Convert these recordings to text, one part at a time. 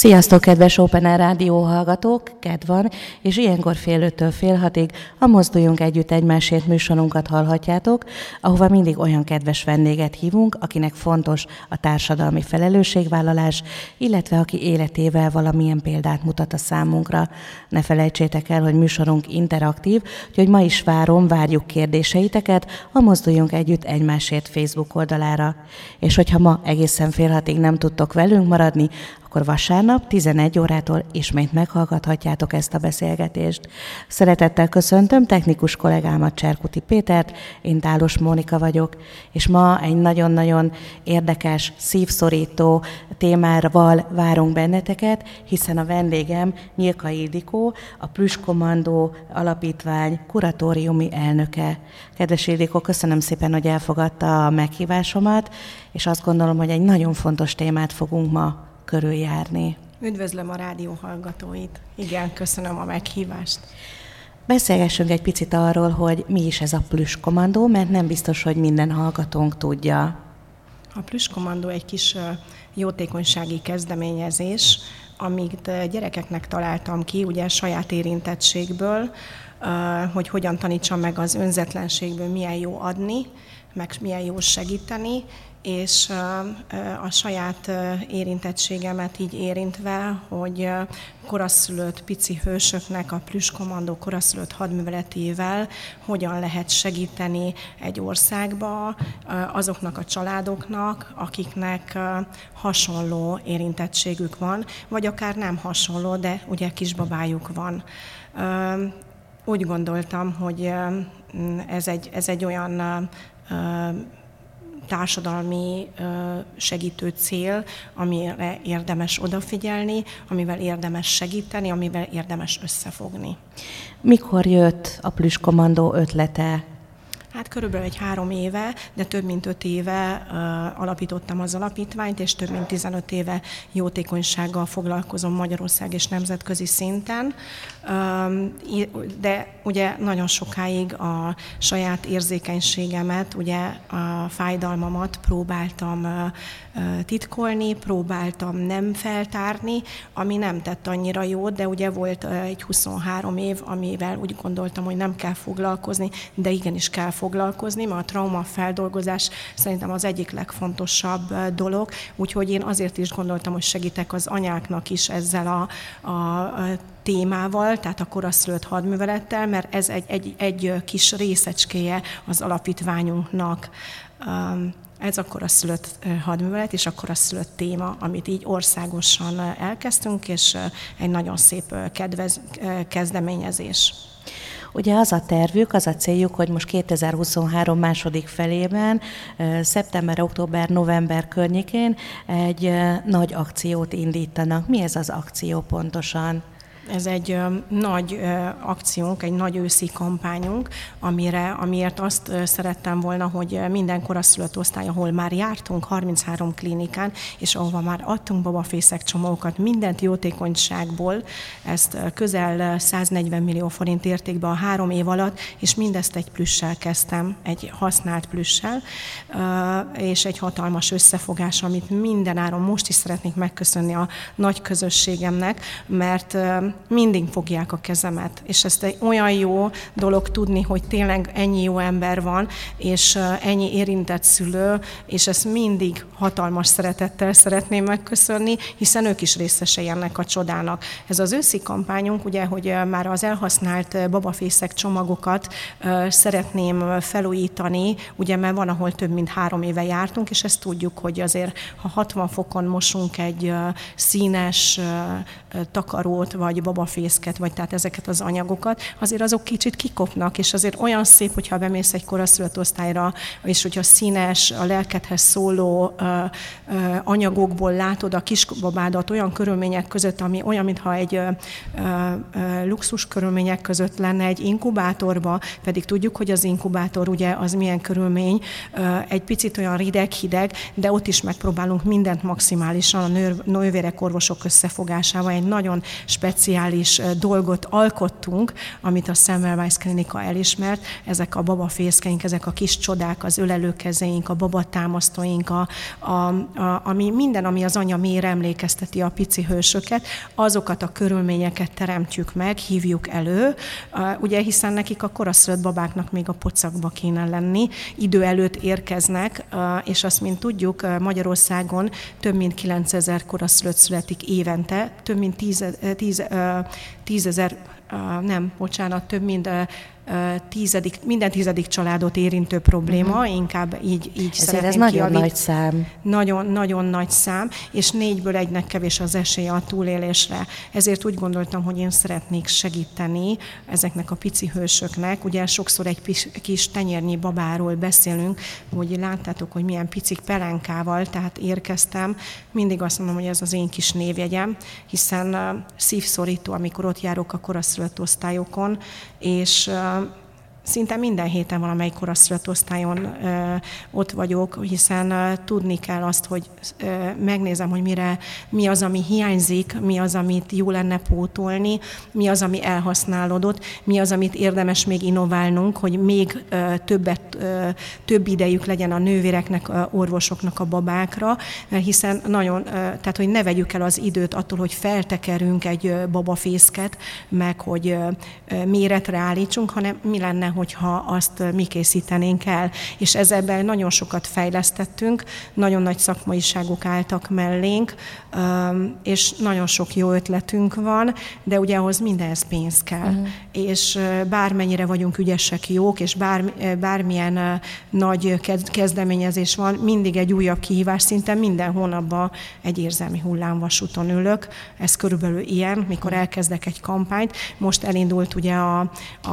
Sziasztok, kedves Open Air Rádió hallgatók! Kedv van, és ilyenkor fél öttől fél hatig a Mozduljunk Együtt Egymásért műsorunkat hallhatjátok, ahova mindig olyan kedves vendéget hívunk, akinek fontos a társadalmi felelősségvállalás, illetve aki életével valamilyen példát mutat a számunkra. Ne felejtsétek el, hogy műsorunk interaktív, úgyhogy ma is várom, várjuk kérdéseiteket a Mozduljunk Együtt Egymásért Facebook oldalára. És hogyha ma egészen fél hatig nem tudtok velünk maradni, akkor vasárnap 11 órától ismét meghallgathatjátok ezt a beszélgetést. Szeretettel köszöntöm technikus kollégámat Cserkuti Pétert, én Tálos Mónika vagyok, és ma egy nagyon-nagyon érdekes, szívszorító témával várunk benneteket, hiszen a vendégem Nyilka Ildikó, a Plüskommandó Alapítvány kuratóriumi elnöke. Kedves Ildikó, köszönöm szépen, hogy elfogadta a meghívásomat, és azt gondolom, hogy egy nagyon fontos témát fogunk ma körüljárni. Üdvözlöm a rádió hallgatóit. Igen, köszönöm a meghívást. Beszélgessünk egy picit arról, hogy mi is ez a plüskommandó, mert nem biztos, hogy minden hallgatónk tudja. A plüskommandó egy kis jótékonysági kezdeményezés, amit gyerekeknek találtam ki, ugye saját érintettségből, hogy hogyan tanítsam meg az önzetlenségből, milyen jó adni, meg milyen jó segíteni, és a saját érintettségemet így érintve, hogy koraszülött pici hősöknek a plüskommandó koraszülött hadműveletével hogyan lehet segíteni egy országba azoknak a családoknak, akiknek hasonló érintettségük van, vagy akár nem hasonló, de ugye kisbabájuk van. Úgy gondoltam, hogy ez egy, ez egy olyan társadalmi segítő cél, amire érdemes odafigyelni, amivel érdemes segíteni, amivel érdemes összefogni. Mikor jött a Plüskommandó ötlete Hát körülbelül egy három éve, de több mint öt éve uh, alapítottam az alapítványt, és több mint 15 éve jótékonysággal foglalkozom Magyarország és nemzetközi szinten. Um, de ugye nagyon sokáig a saját érzékenységemet, ugye a fájdalmamat próbáltam uh, titkolni, próbáltam nem feltárni, ami nem tett annyira jót, de ugye volt uh, egy 23 év, amivel úgy gondoltam, hogy nem kell foglalkozni, de igenis kell foglalkozni, mert a trauma feldolgozás szerintem az egyik legfontosabb dolog, úgyhogy én azért is gondoltam, hogy segítek az anyáknak is ezzel a, a témával, tehát a koraszülött hadművelettel, mert ez egy, egy, egy kis részecskéje az alapítványunknak. Ez a koraszülött hadművelet és a koraszülött téma, amit így országosan elkezdtünk, és egy nagyon szép kedvez, kezdeményezés. Ugye az a tervük, az a céljuk, hogy most 2023 második felében, szeptember, október, november környékén egy nagy akciót indítanak. Mi ez az akció pontosan? Ez egy nagy akciónk, egy nagy őszi kampányunk, amire, amiért azt szerettem volna, hogy minden koraszülött osztály, ahol már jártunk 33 klinikán, és ahova már adtunk babafészek csomókat, mindent jótékonyságból, ezt közel 140 millió forint értékbe a három év alatt, és mindezt egy plüssel kezdtem, egy használt plüssel, és egy hatalmas összefogás, amit minden áron most is szeretnék megköszönni a nagy közösségemnek, mert mindig fogják a kezemet. És ezt egy olyan jó dolog tudni, hogy tényleg ennyi jó ember van, és ennyi érintett szülő, és ezt mindig hatalmas szeretettel szeretném megköszönni, hiszen ők is részesei ennek a csodának. Ez az őszi kampányunk, ugye, hogy már az elhasznált babafészek csomagokat szeretném felújítani, ugye, mert van, ahol több mint három éve jártunk, és ezt tudjuk, hogy azért, ha 60 fokon mosunk egy színes takarót, vagy babafészket, vagy tehát ezeket az anyagokat, azért azok kicsit kikopnak, és azért olyan szép, hogyha bemész egy koraszülött osztályra, és hogyha színes, a lelkedhez szóló ö, ö, anyagokból látod a kisbabádat olyan körülmények között, ami olyan, mintha egy ö, ö, luxus körülmények között lenne egy inkubátorba, pedig tudjuk, hogy az inkubátor ugye az milyen körülmény, ö, egy picit olyan rideg-hideg, de ott is megpróbálunk mindent maximálisan a nővérek orvosok összefogásával, egy nagyon speciális speciális dolgot alkottunk, amit a Semmelweis Klinika elismert, ezek a babafészkeink, ezek a kis csodák, az ölelőkezeink, a babatámasztóink, a, a, a, ami minden, ami az anya mélyre emlékezteti a pici hősöket, azokat a körülményeket teremtjük meg, hívjuk elő, ugye hiszen nekik a koraszülött babáknak még a pocakba kéne lenni, idő előtt érkeznek, és azt, mint tudjuk, Magyarországon több mint 9000 koraszülött születik évente, több mint 10, 10, 10 ezer, nem, bocsánat, több mint tízedik, minden tizedik családot érintő probléma, uh-huh. inkább így, így Ezért ez nagyon kiavít. nagy szám. Nagyon, nagyon nagy szám, és négyből egynek kevés az esélye a túlélésre. Ezért úgy gondoltam, hogy én szeretnék segíteni ezeknek a pici hősöknek. Ugye sokszor egy kis, kis tenyérnyi babáról beszélünk, hogy láttátok, hogy milyen picik pelenkával, tehát érkeztem. Mindig azt mondom, hogy ez az én kis névjegyem, hiszen szívszorító, amikor ott járok a koraszülött osztályokon, és szinte minden héten valamelyik koraszülött osztályon ö, ott vagyok, hiszen tudni kell azt, hogy megnézem, hogy mire, mi az, ami hiányzik, mi az, amit jó lenne pótolni, mi az, ami elhasználódott, mi az, amit érdemes még innoválnunk, hogy még többet, több idejük legyen a nővéreknek, a orvosoknak, a babákra, hiszen nagyon, tehát hogy ne vegyük el az időt attól, hogy feltekerünk egy babafészket, meg hogy méretre állítsunk, hanem mi lenne, hogyha azt mi készítenénk el. És ezzel nagyon sokat fejlesztettünk, nagyon nagy szakmaiságok álltak mellénk, és nagyon sok jó ötletünk van, de ugye ahhoz mindenhez pénz kell. Uh-huh. És bármennyire vagyunk ügyesek, jók, és bár, bármilyen nagy kezdeményezés van, mindig egy újabb kihívás, szinte minden hónapban egy érzelmi hullámvasúton ülök. Ez körülbelül ilyen, mikor elkezdek egy kampányt. Most elindult ugye a, a,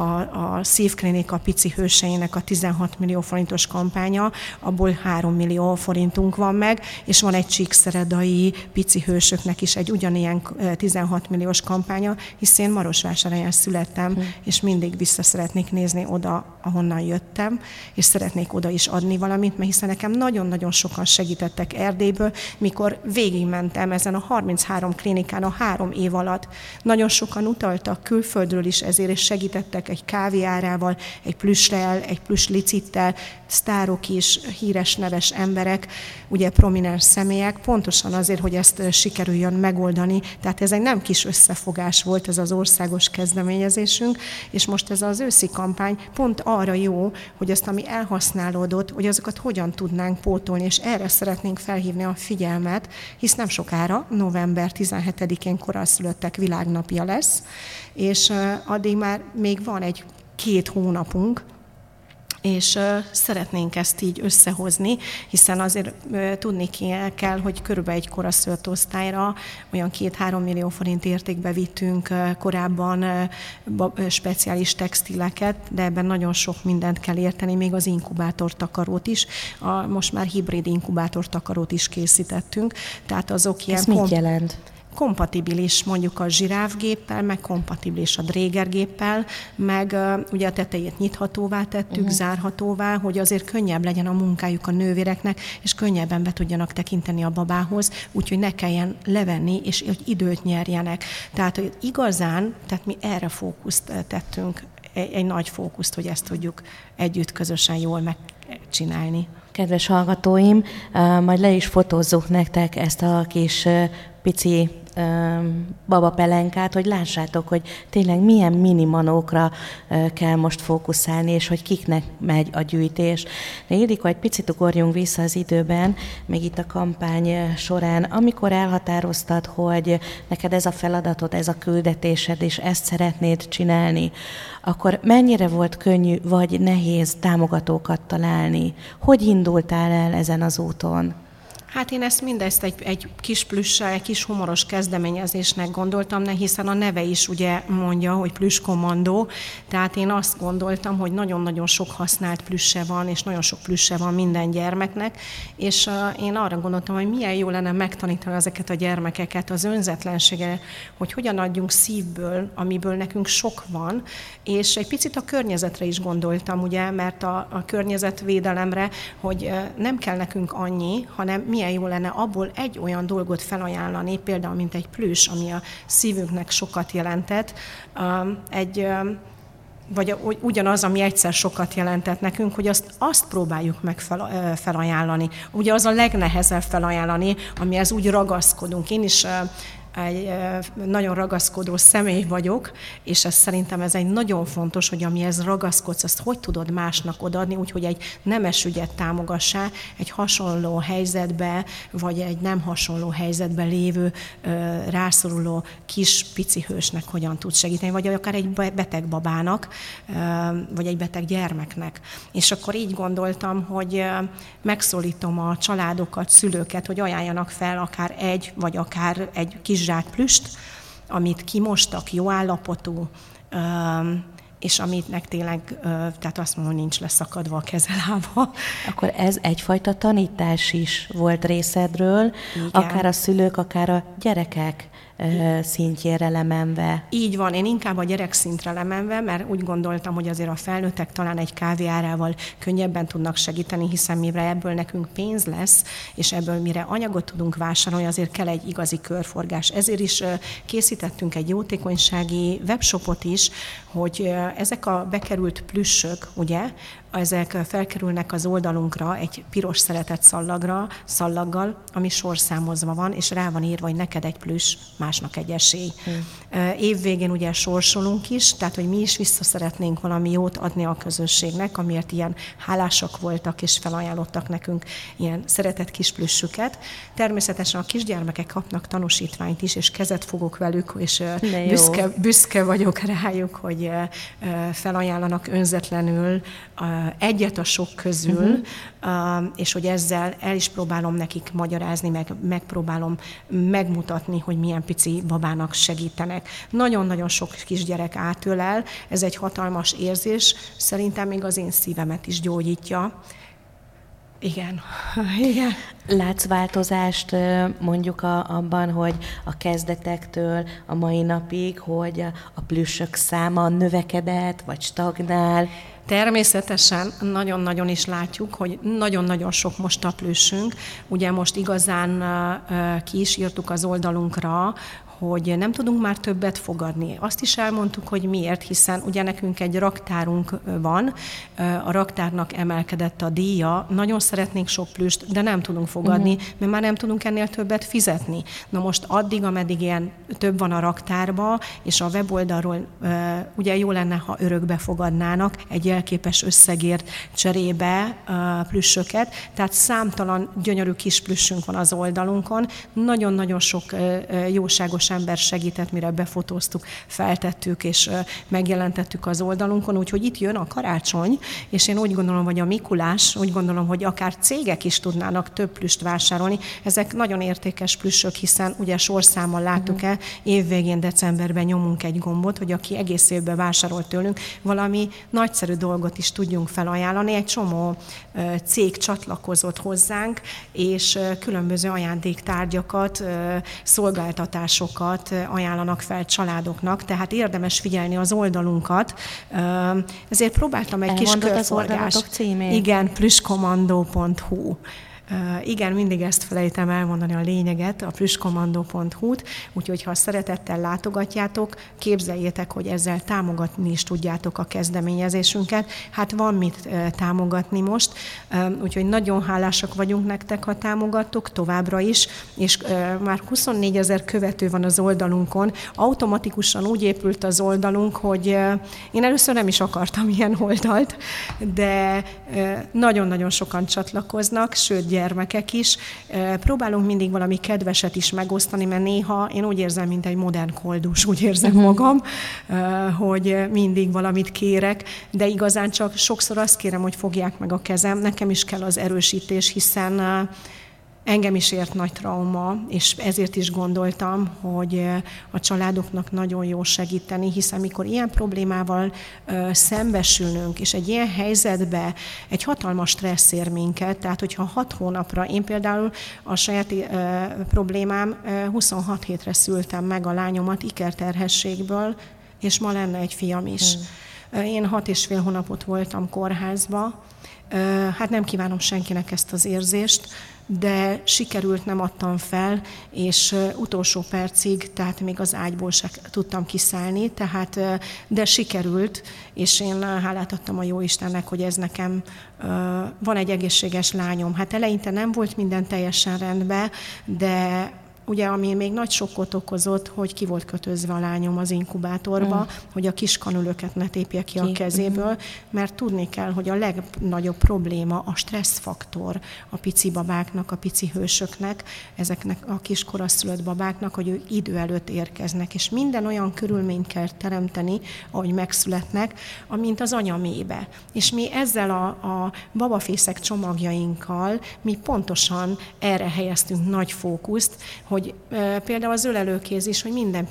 a szívklinika pici hőseinek a 16 millió forintos kampánya, abból 3 millió forintunk van meg, és van egy csíkszeredai pici hősöknek is egy ugyanilyen 16 milliós kampánya, hisz én Marosvásárhelyen születtem, hm. és mindig vissza szeretnék nézni oda, ahonnan jöttem, és szeretnék oda is adni valamit, mert hiszen nekem nagyon-nagyon sokan segítettek Erdélyből, mikor végigmentem ezen a 33 klinikán a három év alatt. Nagyon sokan utaltak külföldről is ezért, és segítettek egy kávéárával, egy plüssrel, egy plüss licittel, sztárok is, híres, neves emberek, ugye prominens személyek, pontosan azért, hogy ezt sikerüljön megoldani. Tehát ez egy nem kis összefogás volt ez az országos kezdeményezésünk, és most ez az őszi kampány pont arra jó, hogy azt, ami elhasználódott, hogy azokat hogyan tudnánk pótolni, és erre szeretnénk felhívni a figyelmet, hisz nem sokára, november 17-én koraszülöttek világnapja lesz, és addig már még van egy két hónapunk, és szeretnénk ezt így összehozni, hiszen azért tudni kell, hogy körülbelül egy koraszült osztályra olyan két-három millió forint értékbe vittünk korábban speciális textileket, de ebben nagyon sok mindent kell érteni, még az inkubátor takarót is. A, most már hibrid inkubátor takarót is készítettünk. Tehát azok ilyen... Ez mit jelent? Kompatibilis mondjuk a zsirávgéppel, meg kompatibilis a drégergéppel, meg uh, ugye a tetejét nyithatóvá tettük, uh-huh. zárhatóvá, hogy azért könnyebb legyen a munkájuk a nővéreknek, és könnyebben be tudjanak tekinteni a babához, úgyhogy ne kelljen levenni, és hogy időt nyerjenek. Tehát, hogy igazán, tehát mi erre fókuszt tettünk, egy, egy nagy fókuszt, hogy ezt tudjuk együtt közösen jól megcsinálni. Kedves hallgatóim, majd le is fotózzuk nektek ezt a kis pici babapelenkát, hogy lássátok, hogy tényleg milyen minimanókra kell most fókuszálni, és hogy kiknek megy a gyűjtés. De Ildikó, egy picit ugorjunk vissza az időben, még itt a kampány során, amikor elhatároztad, hogy neked ez a feladatod, ez a küldetésed, és ezt szeretnéd csinálni, akkor mennyire volt könnyű vagy nehéz támogatókat találni? Hogy indultál el ezen az úton? Hát én ezt mindezt egy, egy kis plüssel, egy kis humoros kezdeményezésnek gondoltam, ne, hiszen a neve is ugye mondja, hogy plüss kommandó, tehát én azt gondoltam, hogy nagyon-nagyon sok használt plüsse van, és nagyon sok plüsse van minden gyermeknek, és én arra gondoltam, hogy milyen jó lenne megtanítani ezeket a gyermekeket az önzetlensége, hogy hogyan adjunk szívből, amiből nekünk sok van, és egy picit a környezetre is gondoltam, ugye, mert a, a környezetvédelemre, hogy nem kell nekünk annyi, hanem mi milyen jó lenne abból egy olyan dolgot felajánlani, például mint egy plüss, ami a szívünknek sokat jelentett, egy vagy ugyanaz, ami egyszer sokat jelentett nekünk, hogy azt, azt próbáljuk meg fel, felajánlani. Ugye az a legnehezebb felajánlani, amihez úgy ragaszkodunk. Én is egy nagyon ragaszkodó személy vagyok, és ez szerintem ez egy nagyon fontos, hogy amihez ragaszkodsz, azt hogy tudod másnak odaadni, úgyhogy egy nemes ügyet támogassá, egy hasonló helyzetbe, vagy egy nem hasonló helyzetbe lévő, rászoruló kis pici hősnek hogyan tud segíteni, vagy akár egy beteg babának, vagy egy beteg gyermeknek. És akkor így gondoltam, hogy megszólítom a családokat, szülőket, hogy ajánljanak fel akár egy, vagy akár egy kis plüst, amit kimostak, jó állapotú, és amitnek tényleg, tehát azt mondom, nincs leszakadva a kezelába. Akkor ez egyfajta tanítás is volt részedről, Igen. akár a szülők, akár a gyerekek szintjére lemenve. Így van, én inkább a gyerek szintre lemenve, mert úgy gondoltam, hogy azért a felnőttek talán egy kávé árával könnyebben tudnak segíteni, hiszen mire ebből nekünk pénz lesz, és ebből mire anyagot tudunk vásárolni, azért kell egy igazi körforgás. Ezért is készítettünk egy jótékonysági webshopot is, hogy ezek a bekerült plüssök, ugye, ezek felkerülnek az oldalunkra egy piros szeretett szallagra, szallaggal, ami sorszámozva van, és rá van írva, hogy neked egy plusz, másnak egy esély. Hmm. Évvégén ugye sorsolunk is, tehát hogy mi is vissza szeretnénk valami jót adni a közösségnek, amiért ilyen hálásak voltak és felajánlottak nekünk ilyen szeretett kis plüssüket. Természetesen a kisgyermekek kapnak tanúsítványt is, és kezet fogok velük, és büszke, büszke vagyok rájuk, hogy felajánlanak önzetlenül egyet a sok közül, uh-huh. és hogy ezzel el is próbálom nekik magyarázni, meg megpróbálom megmutatni, hogy milyen pici babának segítenek. Nagyon-nagyon sok kisgyerek átölel, ez egy hatalmas érzés, szerintem még az én szívemet is gyógyítja. Igen. Igen. Látsz változást mondjuk a, abban, hogy a kezdetektől a mai napig, hogy a plüssök száma növekedett, vagy stagnál? Természetesen nagyon-nagyon is látjuk, hogy nagyon-nagyon sok most a plüssünk. Ugye most igazán ki is írtuk az oldalunkra, hogy nem tudunk már többet fogadni. Azt is elmondtuk, hogy miért, hiszen ugye nekünk egy raktárunk van, a raktárnak emelkedett a díja, nagyon szeretnénk sok plüst, de nem tudunk fogadni, uh-huh. mert már nem tudunk ennél többet fizetni. Na most addig, ameddig ilyen több van a raktárba, és a weboldalról ugye jó lenne, ha örökbe fogadnának egy jelképes összegért cserébe plüssöket, tehát számtalan gyönyörű kis plüssünk van az oldalunkon, nagyon-nagyon sok jóságos ember segített, mire befotóztuk, feltettük és megjelentettük az oldalunkon, úgyhogy itt jön a karácsony, és én úgy gondolom, hogy a Mikulás, úgy gondolom, hogy akár cégek is tudnának több plüst vásárolni. Ezek nagyon értékes plüssök, hiszen ugye sorszámmal láttuk el, évvégén decemberben nyomunk egy gombot, hogy aki egész évben vásárol tőlünk, valami nagyszerű dolgot is tudjunk felajánlani. Egy csomó cég csatlakozott hozzánk, és különböző ajándéktárgyakat, szolgáltatásokat dolgokat ajánlanak fel családoknak, tehát érdemes figyelni az oldalunkat. Ezért próbáltam egy Elmondod kis körforgást. Igen, plüskomandó.hu. Igen, mindig ezt felejtem elmondani a lényeget, a plüskomandó.hu-t, úgyhogy ha szeretettel látogatjátok, képzeljétek, hogy ezzel támogatni is tudjátok a kezdeményezésünket. Hát van mit támogatni most, úgyhogy nagyon hálásak vagyunk nektek, ha támogattok továbbra is, és már 24 ezer követő van az oldalunkon. Automatikusan úgy épült az oldalunk, hogy én először nem is akartam ilyen oldalt, de nagyon-nagyon sokan csatlakoznak, sőt, gyermekek is. Próbálunk mindig valami kedveset is megosztani, mert néha én úgy érzem, mint egy modern koldus, úgy érzem magam, hogy mindig valamit kérek, de igazán csak sokszor azt kérem, hogy fogják meg a kezem. Nekem is kell az erősítés, hiszen Engem is ért nagy trauma, és ezért is gondoltam, hogy a családoknak nagyon jó segíteni, hiszen mikor ilyen problémával szembesülünk, és egy ilyen helyzetbe egy hatalmas stressz ér minket, tehát hogyha hat hónapra, én például a saját problémám 26 hétre szültem meg a lányomat ikerterhességből, és ma lenne egy fiam is. Hmm Én hat és fél hónapot voltam kórházba, Hát nem kívánom senkinek ezt az érzést, de sikerült, nem adtam fel, és utolsó percig, tehát még az ágyból se tudtam kiszállni, tehát, de sikerült, és én hálát adtam a jó Istennek, hogy ez nekem van egy egészséges lányom. Hát eleinte nem volt minden teljesen rendben, de ugye, ami még nagy sokkot okozott, hogy ki volt kötözve a lányom az inkubátorba, mm. hogy a kis kanülöket ne tépje ki, ki a kezéből, mm. mert tudni kell, hogy a legnagyobb probléma a stresszfaktor a pici babáknak, a pici hősöknek, ezeknek a kis koraszülött babáknak, hogy ők idő előtt érkeznek, és minden olyan körülményt kell teremteni, ahogy megszületnek, amint az anya mébe. És mi ezzel a, a babafészek csomagjainkkal, mi pontosan erre helyeztünk nagy fókuszt, hogy hogy például az ölelőkéz is, hogy minden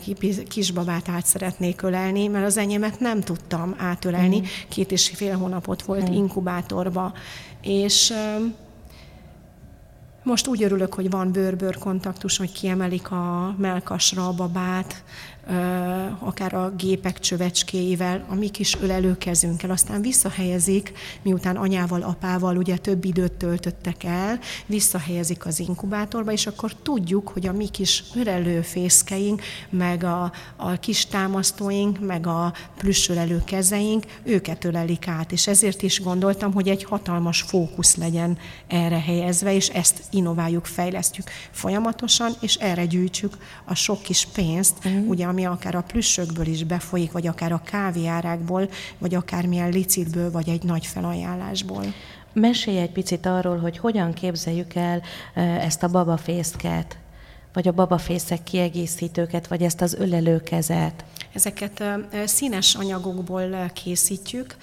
kisbabát át szeretnék ölelni, mert az enyémet nem tudtam átölelni, mm. két és fél hónapot volt mm. inkubátorba. És most úgy örülök, hogy van bőr-bőr kontaktus, hogy kiemelik a melkasra a babát, akár a gépek csövecskéivel, a mi kis ölelőkezünkkel, aztán visszahelyezik, miután anyával, apával ugye több időt töltöttek el, visszahelyezik az inkubátorba, és akkor tudjuk, hogy a mi kis ölelőfészkeink, meg a, a kis támasztóink, meg a plüssölelő kezeink, őket ölelik át, és ezért is gondoltam, hogy egy hatalmas fókusz legyen erre helyezve, és ezt innováljuk, fejlesztjük folyamatosan, és erre gyűjtsük a sok kis pénzt, mm. ugye, ami akár a plüssökből is befolyik, vagy akár a kávéárákból, vagy akármilyen licitből, vagy egy nagy felajánlásból. Mesélj egy picit arról, hogy hogyan képzeljük el ezt a babafészket, vagy a babafészek kiegészítőket, vagy ezt az ölelőkezet. Ezeket színes anyagokból készítjük,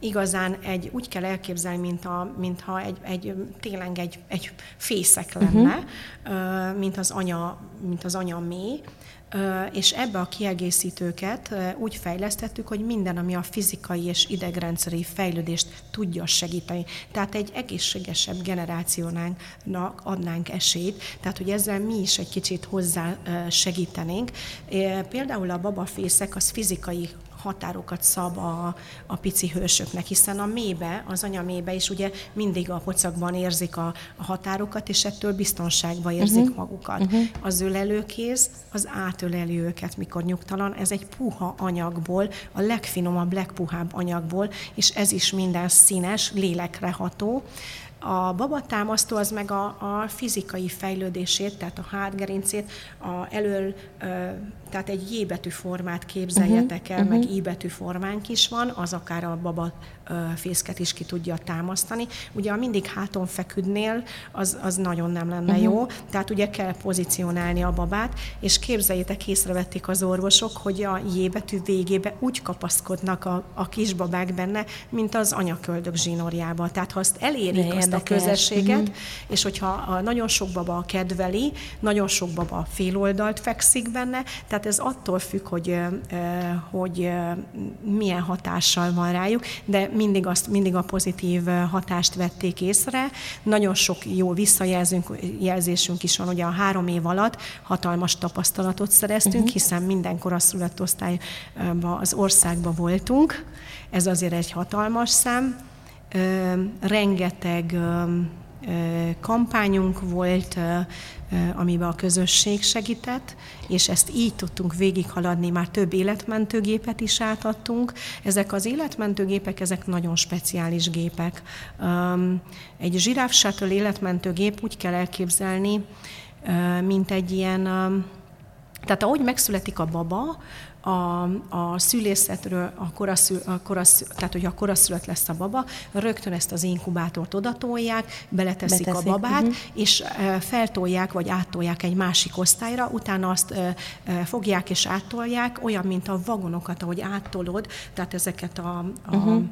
igazán egy, úgy kell elképzelni, mint a, mintha egy, egy, tényleg egy, egy fészek lenne, uh-huh. uh, mint, az anya, mint az anya mély, és ebbe a kiegészítőket úgy fejlesztettük, hogy minden, ami a fizikai és idegrendszeri fejlődést tudja segíteni. Tehát egy egészségesebb generációnak adnánk esélyt, tehát hogy ezzel mi is egy kicsit hozzá segítenénk. Például a babafészek az fizikai határokat szab a, a pici hősöknek, hiszen a mébe, az anya mébe is ugye mindig a pocakban érzik a, a határokat, és ettől biztonságban érzik uh-huh. magukat. Uh-huh. Az ölelőkéz az átöleli őket, mikor nyugtalan, ez egy puha anyagból, a legfinomabb, legpuhább anyagból, és ez is minden színes, lélekre ható. A babatámasztó az meg a, a fizikai fejlődését, tehát a hátgerincét a elől tehát egy J betű formát képzeljetek el, uh-huh. meg I betű formánk is van, az akár a baba fészket is ki tudja támasztani. Ugye, a mindig háton feküdnél, az, az nagyon nem lenne uh-huh. jó, tehát ugye kell pozícionálni a babát, és képzeljétek, észrevették az orvosok, hogy a J betű végébe úgy kapaszkodnak a, a kisbabák benne, mint az anyaköldök zsinórjába. Tehát ha azt elérik De azt érdekes. a közösséget, uh-huh. és hogyha a nagyon sok baba kedveli, nagyon sok baba féloldalt fekszik benne, tehát ez attól függ, hogy, hogy milyen hatással van rájuk, de mindig, azt, mindig a pozitív hatást vették észre. Nagyon sok jó visszajelzésünk is van, ugye a három év alatt hatalmas tapasztalatot szereztünk, uh-huh. hiszen mindenkor a születosztályban az országban voltunk. Ez azért egy hatalmas szám. Rengeteg kampányunk volt, amiben a közösség segített, és ezt így tudtunk végighaladni, már több életmentőgépet is átadtunk. Ezek az életmentőgépek, ezek nagyon speciális gépek. Egy zsiráf shuttle életmentőgép úgy kell elképzelni, mint egy ilyen, tehát ahogy megszületik a baba, a, a szülészetről, a koraszül, a koraszül, tehát hogy a koraszülött lesz a baba, rögtön ezt az inkubátort odatolják, beleteszik Beteszik, a babát, uh-huh. és feltolják vagy áttolják egy másik osztályra, utána azt fogják és áttolják, olyan, mint a vagonokat, ahogy áttolod, tehát ezeket a, a uh-huh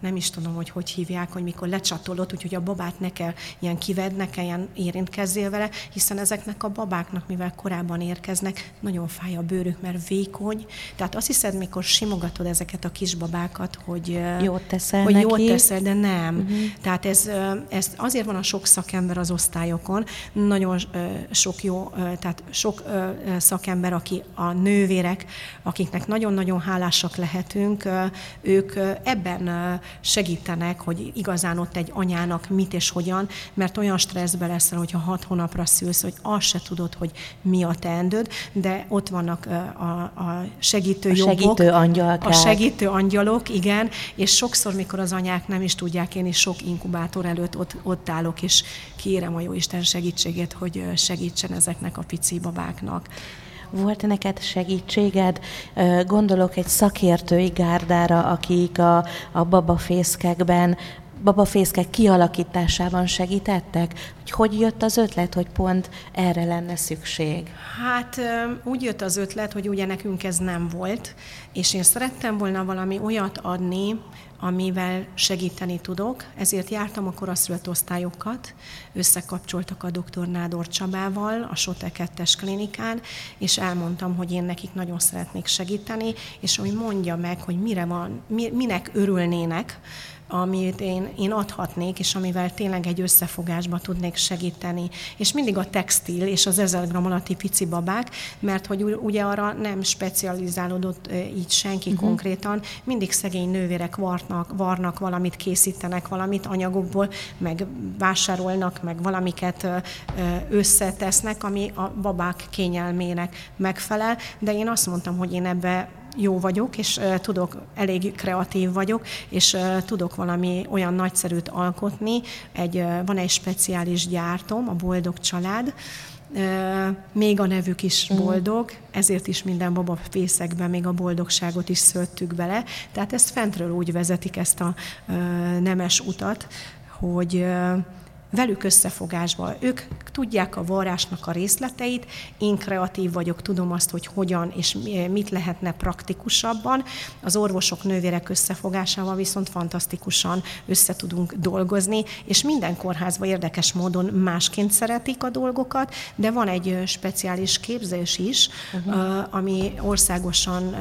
nem is tudom, hogy hogy hívják, hogy mikor lecsatolod, úgyhogy a babát ne kell ilyen kived, ne kelljen érintkezzél vele, hiszen ezeknek a babáknak, mivel korábban érkeznek, nagyon fáj a bőrük, mert vékony. Tehát azt hiszed, mikor simogatod ezeket a kisbabákat, hogy jót teszel, hogy neki. jót teszel de nem. Uh-huh. Tehát ez, ez azért van a sok szakember az osztályokon, nagyon sok jó, tehát sok szakember, aki a nővérek, akiknek nagyon-nagyon hálásak lehetünk, ők ebben segítenek, hogy igazán ott egy anyának mit és hogyan, mert olyan stresszbe leszel, hogyha hat hónapra szülsz, hogy azt se tudod, hogy mi a teendőd, de ott vannak a, a segítő a jogok. Segítő angyal a segítő angyalok, igen, és sokszor, mikor az anyák nem is tudják, én is sok inkubátor előtt ott, ott állok, és kérem a Jóisten segítségét, hogy segítsen ezeknek a pici babáknak. Volt neked segítséged? Gondolok egy szakértői gárdára, akik a, a babafészkekben babafészkek kialakításában segítettek? Hogy hogy jött az ötlet, hogy pont erre lenne szükség? Hát úgy jött az ötlet, hogy ugye nekünk ez nem volt, és én szerettem volna valami olyat adni, amivel segíteni tudok, ezért jártam a koraszülött osztályokat, összekapcsoltak a dr. Nádor Csabával a Sote 2 klinikán, és elmondtam, hogy én nekik nagyon szeretnék segíteni, és hogy mondja meg, hogy mire van, minek örülnének, amit én, én adhatnék, és amivel tényleg egy összefogásba tudnék segíteni. És mindig a textil és az 1000 gram alatti pici babák, mert hogy ugye arra nem specializálódott így senki uh-huh. konkrétan, mindig szegény nővérek varnak, varnak valamit, készítenek valamit anyagokból, meg vásárolnak, meg valamiket összetesznek, ami a babák kényelmének megfelel, de én azt mondtam, hogy én ebbe jó vagyok, és tudok, elég kreatív vagyok, és tudok valami olyan nagyszerűt alkotni. Egy, van egy speciális gyártom, a Boldog Család, még a nevük is mm. boldog, ezért is minden baba fészekben még a boldogságot is szőttük bele. Tehát ezt fentről úgy vezetik ezt a nemes utat, hogy velük összefogásban. Ők tudják a varrásnak a részleteit, én kreatív vagyok, tudom azt, hogy hogyan és mit lehetne praktikusabban. Az orvosok nővérek összefogásával viszont fantasztikusan össze tudunk dolgozni, és minden kórházban érdekes módon másként szeretik a dolgokat, de van egy speciális képzés is, uh-huh. ami országosan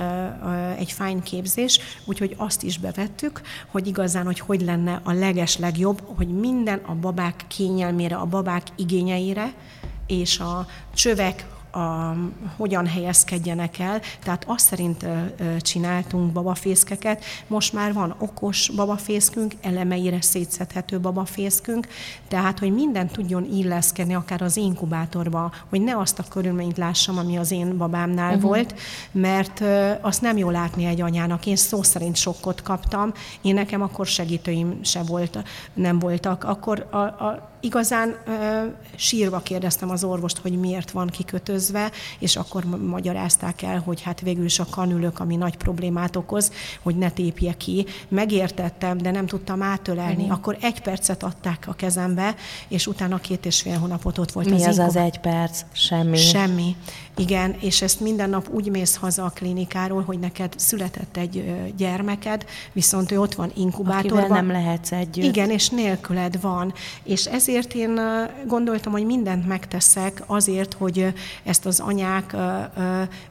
egy fájn képzés, úgyhogy azt is bevettük, hogy igazán, hogy hogy lenne a leges legjobb, hogy minden a babák kényelmére, a babák igényeire, és a csövek, a, hogyan helyezkedjenek el. Tehát azt szerint csináltunk babafészkeket. Most már van okos babafészkünk, elemeire szétszedhető babafészkünk, tehát, hogy minden tudjon illeszkedni, akár az inkubátorba, hogy ne azt a körülményt lássam, ami az én babámnál uh-huh. volt, mert azt nem jó látni egy anyának. Én szó szerint sokkot kaptam, én nekem akkor segítőim se volt, nem voltak. Akkor a, a, igazán ö, sírva kérdeztem az orvost, hogy miért van kikötözve, és akkor magyarázták el, hogy hát végül is a kanülök, ami nagy problémát okoz, hogy ne tépje ki. Megértettem, de nem tudtam átölelni. Uh-huh. Akkor egy percet adták a kezembe, és utána két és fél hónapot ott volt Mi az az az egy perc? Semmi. Semmi. Igen, és ezt minden nap úgy mész haza a klinikáról, hogy neked született egy gyermeked, viszont ő ott van inkubátorban. Akivel nem lehetsz együtt. Igen, és nélküled van. És ezért én gondoltam, hogy mindent megteszek azért, hogy ezt az anyák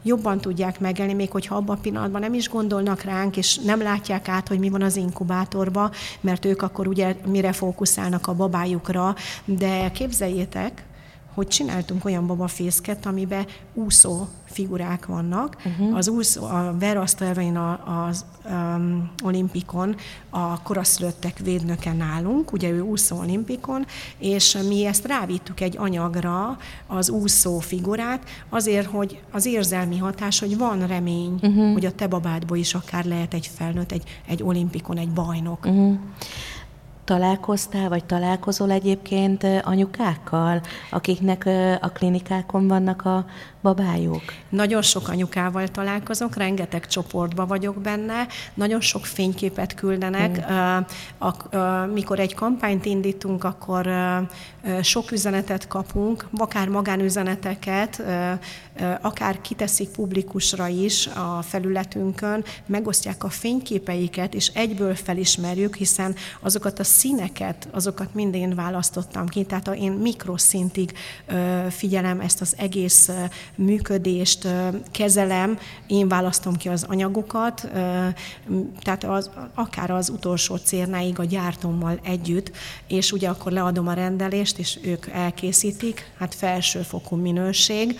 jobban tudják megélni, még hogyha abban a pillanatban nem is gondolnak ránk, és nem látják át, hogy mi van az inkubátorban, mert ők akkor ugye mire fókuszálnak a babájukra, de képzeljétek, hogy csináltunk olyan babafészket, amiben úszó figurák vannak. Uh-huh. Az úszó, a Veraszta elvején az um, olimpikon a koraszülöttek védnöke nálunk, ugye ő úszó olimpikon, és mi ezt rávittük egy anyagra, az úszó figurát, azért, hogy az érzelmi hatás, hogy van remény, uh-huh. hogy a te babádból is akár lehet egy felnőtt, egy, egy olimpikon, egy bajnok. Uh-huh. Találkoztál, vagy találkozol egyébként anyukákkal, akiknek a klinikákon vannak a babájuk? Nagyon sok anyukával találkozok, rengeteg csoportban vagyok benne, nagyon sok fényképet küldenek. Hmm. Mikor egy kampányt indítunk, akkor sok üzenetet kapunk, akár magánüzeneteket, akár kiteszik publikusra is a felületünkön, megosztják a fényképeiket, és egyből felismerjük, hiszen azokat a színeket, azokat mind én választottam ki, tehát én mikroszintig figyelem ezt az egész működést, kezelem, én választom ki az anyagokat, tehát az, akár az utolsó cérnáig a gyártómmal együtt, és ugye akkor leadom a rendelést, és ők elkészítik, hát felsőfokú minőség,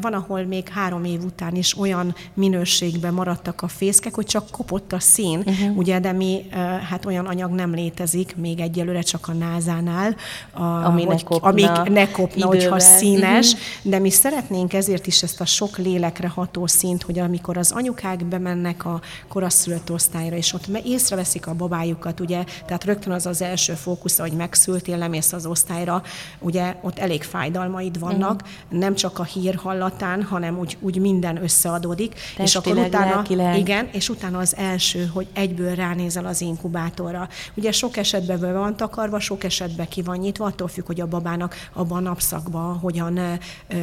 van, ahol még három év után is olyan minőségben maradtak a fészkek, hogy csak kopott a szín, uh-huh. ugye, de mi, hát olyan anyag nem létezik, még egyelőre csak a názánál, a, Ami hogy, ne kopna amíg ne kopna, idővel. hogyha színes, uh-huh. de mi szeretnénk ezért is ezt a sok lélekre ható szint, hogy amikor az anyukák bemennek a koraszülött osztályra, és ott észreveszik a babájukat, ugye, tehát rögtön az az első fókusz, hogy megszültél, lemész az osztályra, ugye ott elég fájdalmaid vannak, uh-huh. nem csak csak a hír hallatán, hanem úgy, úgy minden összeadódik. Testileg, és akkor utána, lelkileg. igen, és utána az első, hogy egyből ránézel az inkubátorra. Ugye sok esetben be van takarva, sok esetben ki van nyitva, attól függ, hogy a babának abban a napszakban hogyan ö, ö,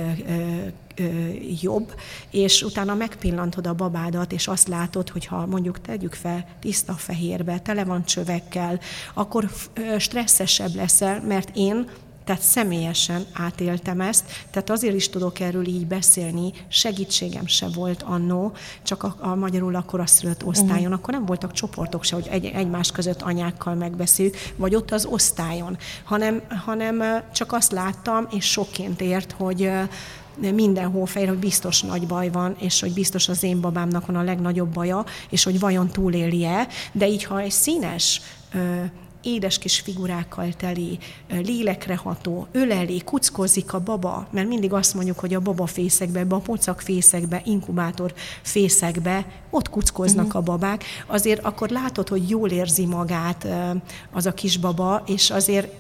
jobb, és utána megpillantod a babádat, és azt látod, hogy ha mondjuk tegyük fel tiszta fehérbe, tele van csövekkel, akkor stresszesebb leszel, mert én tehát személyesen átéltem ezt, tehát azért is tudok erről így beszélni, segítségem se volt annó, csak a, a magyarul a koraszülött osztályon, uh-huh. akkor nem voltak csoportok se, hogy egy, egymás között anyákkal megbeszéljük, vagy ott az osztályon, hanem, hanem csak azt láttam, és sokként ért, hogy mindenhol fejre, hogy biztos nagy baj van, és hogy biztos az én babámnak van a legnagyobb baja, és hogy vajon túléli-e, de így, ha egy színes édes kis figurákkal teli, lélekre ható, öleli, kuckozik a baba, mert mindig azt mondjuk, hogy a baba fészekbe, a pocak fészekbe, inkubátor fészekbe, ott kuckoznak uh-huh. a babák, azért akkor látod, hogy jól érzi magát az a kisbaba, és azért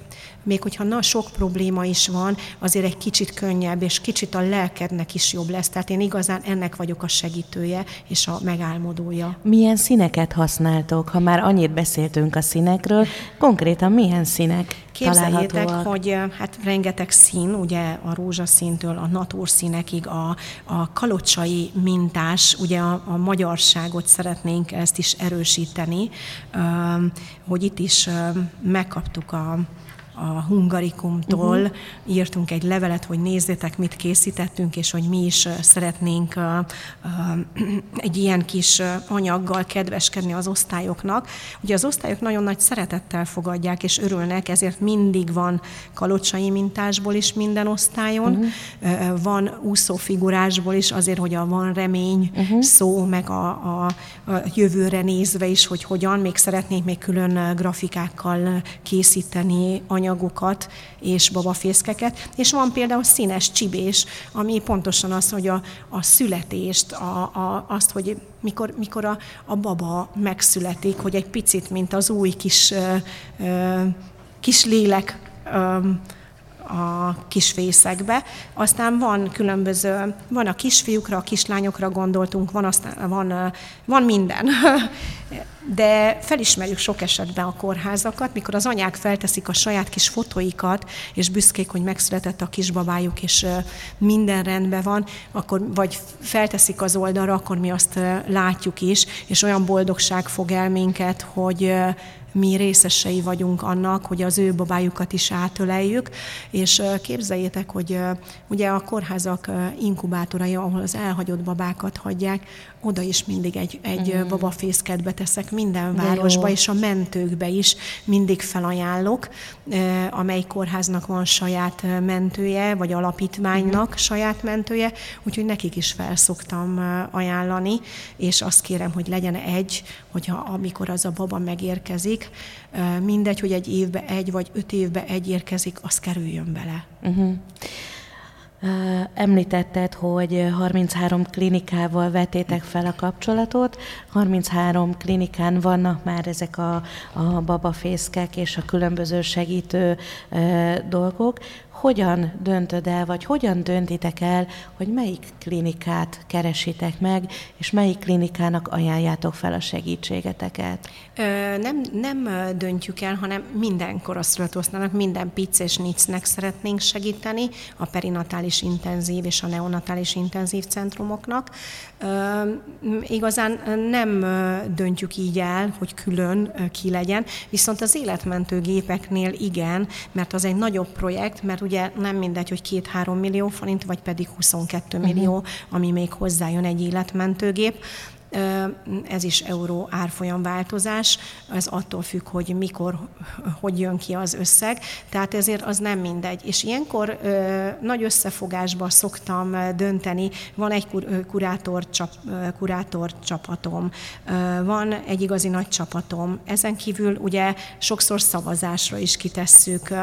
még hogyha na, sok probléma is van, azért egy kicsit könnyebb, és kicsit a lelkednek is jobb lesz. Tehát én igazán ennek vagyok a segítője és a megálmodója. Milyen színeket használtok? Ha már annyit beszéltünk a színekről, konkrétan milyen színek Képzeljétek, hogy hát rengeteg szín, ugye a rózsaszíntől a natúrszínekig, a, a kalocsai mintás, ugye a, a magyarságot szeretnénk ezt is erősíteni, hogy itt is megkaptuk a, a Hungarikumtól uh-huh. írtunk egy levelet, hogy nézzétek, mit készítettünk, és hogy mi is szeretnénk uh, uh, egy ilyen kis anyaggal kedveskedni az osztályoknak. Ugye az osztályok nagyon nagy szeretettel fogadják, és örülnek, ezért mindig van kalocsai mintásból is minden osztályon, uh-huh. van úszófigurásból is, azért, hogy a van remény uh-huh. szó, meg a, a, a jövőre nézve is, hogy hogyan, még szeretnék még külön grafikákkal készíteni anyagokat, anyagokat és babafészkeket, és van például színes csibés, ami pontosan az, hogy a, a születést, a, a, azt, hogy mikor, mikor a, a baba megszületik, hogy egy picit, mint az új kis, ö, ö, kis lélek ö, a kisfészekbe. Aztán van különböző, van a kisfiúkra, a kislányokra gondoltunk, van, aztán, van, van minden. De felismerjük sok esetben a kórházakat, mikor az anyák felteszik a saját kis fotóikat, és büszkék, hogy megszületett a kisbabájuk, és minden rendben van, akkor vagy felteszik az oldalra, akkor mi azt látjuk is, és olyan boldogság fog el minket, hogy mi részesei vagyunk annak, hogy az ő babájukat is átöleljük, és képzeljétek, hogy ugye a kórházak inkubátorai, ahol az elhagyott babákat hagyják, oda is mindig egy, egy mm. babafészket beteszek minden városba, és a mentőkbe is mindig felajánlok, amely kórháznak van saját mentője, vagy alapítványnak mm. saját mentője, úgyhogy nekik is felszoktam ajánlani, és azt kérem, hogy legyen egy, hogyha amikor az a baba megérkezik, mindegy, hogy egy évbe egy, vagy öt évbe egy érkezik, az kerüljön bele. Uh-huh. Említetted, hogy 33 klinikával vetétek fel a kapcsolatot. 33 klinikán vannak már ezek a, a babafészkek és a különböző segítő dolgok hogyan döntöd el, vagy hogyan döntitek el, hogy melyik klinikát keresitek meg, és melyik klinikának ajánljátok fel a segítségeteket? Ö, nem, nem döntjük el, hanem minden koraszülött minden pic és nicnek szeretnénk segíteni, a perinatális intenzív és a neonatális intenzív centrumoknak. Ö, igazán nem döntjük így el, hogy külön ki legyen, viszont az életmentő gépeknél igen, mert az egy nagyobb projekt, mert ugye nem mindegy, hogy két-három millió forint, vagy pedig 22 millió, uh-huh. ami még hozzájön egy életmentőgép. Ez is euró árfolyam változás, ez attól függ, hogy mikor, hogy jön ki az összeg, tehát ezért az nem mindegy. És ilyenkor nagy összefogásba szoktam dönteni, van egy kurátor, csap, kurátor csapatom, van egy igazi nagy csapatom, ezen kívül ugye sokszor szavazásra is kitesszük,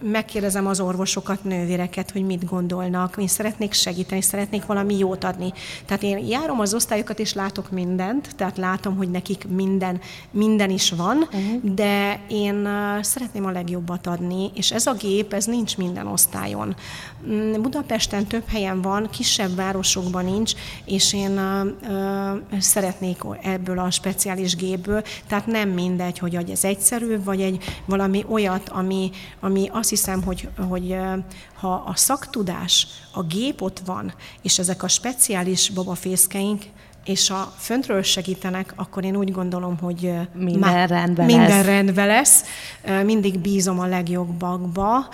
megkérdezem az orvosokat, nővéreket, hogy mit gondolnak. Én szeretnék segíteni, szeretnék valami jót adni. Tehát én járom az osztályokat, és látok mindent, tehát látom, hogy nekik minden, minden is van, uh-huh. de én szeretném a legjobbat adni, és ez a gép, ez nincs minden osztályon. Mm, Budapesten több helyen van, kisebb városokban nincs, és én szeretnék ebből a speciális gépből, tehát nem mindegy, hogy ez egyszerű, vagy egy valami olyat, ami, ami azt hiszem, hogy, hogy ha a szaktudás, a gép ott van, és ezek a speciális babafészkeink, és a föntről segítenek, akkor én úgy gondolom, hogy minden má, rendben minden lesz. rendben lesz. Mindig bízom a legjobbakba.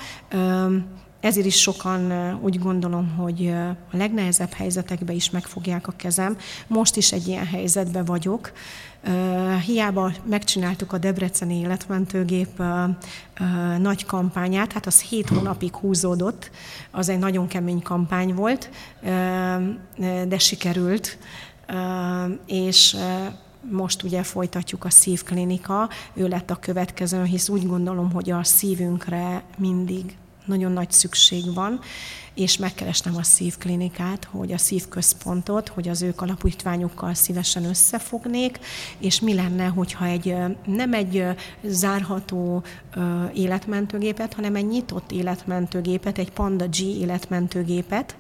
Ezért is sokan úgy gondolom, hogy a legnehezebb helyzetekbe is megfogják a kezem. Most is egy ilyen helyzetben vagyok. Hiába megcsináltuk a Debreceni életmentőgép nagy kampányát, hát az hét hónapig húzódott, az egy nagyon kemény kampány volt, de sikerült, és most ugye folytatjuk a szívklinika, ő lett a következő, hisz úgy gondolom, hogy a szívünkre mindig nagyon nagy szükség van, és megkerestem a szívklinikát, hogy a szívközpontot, hogy az ők alapítványukkal szívesen összefognék, és mi lenne, hogyha egy nem egy zárható életmentőgépet, hanem egy nyitott életmentőgépet, egy Panda G életmentőgépet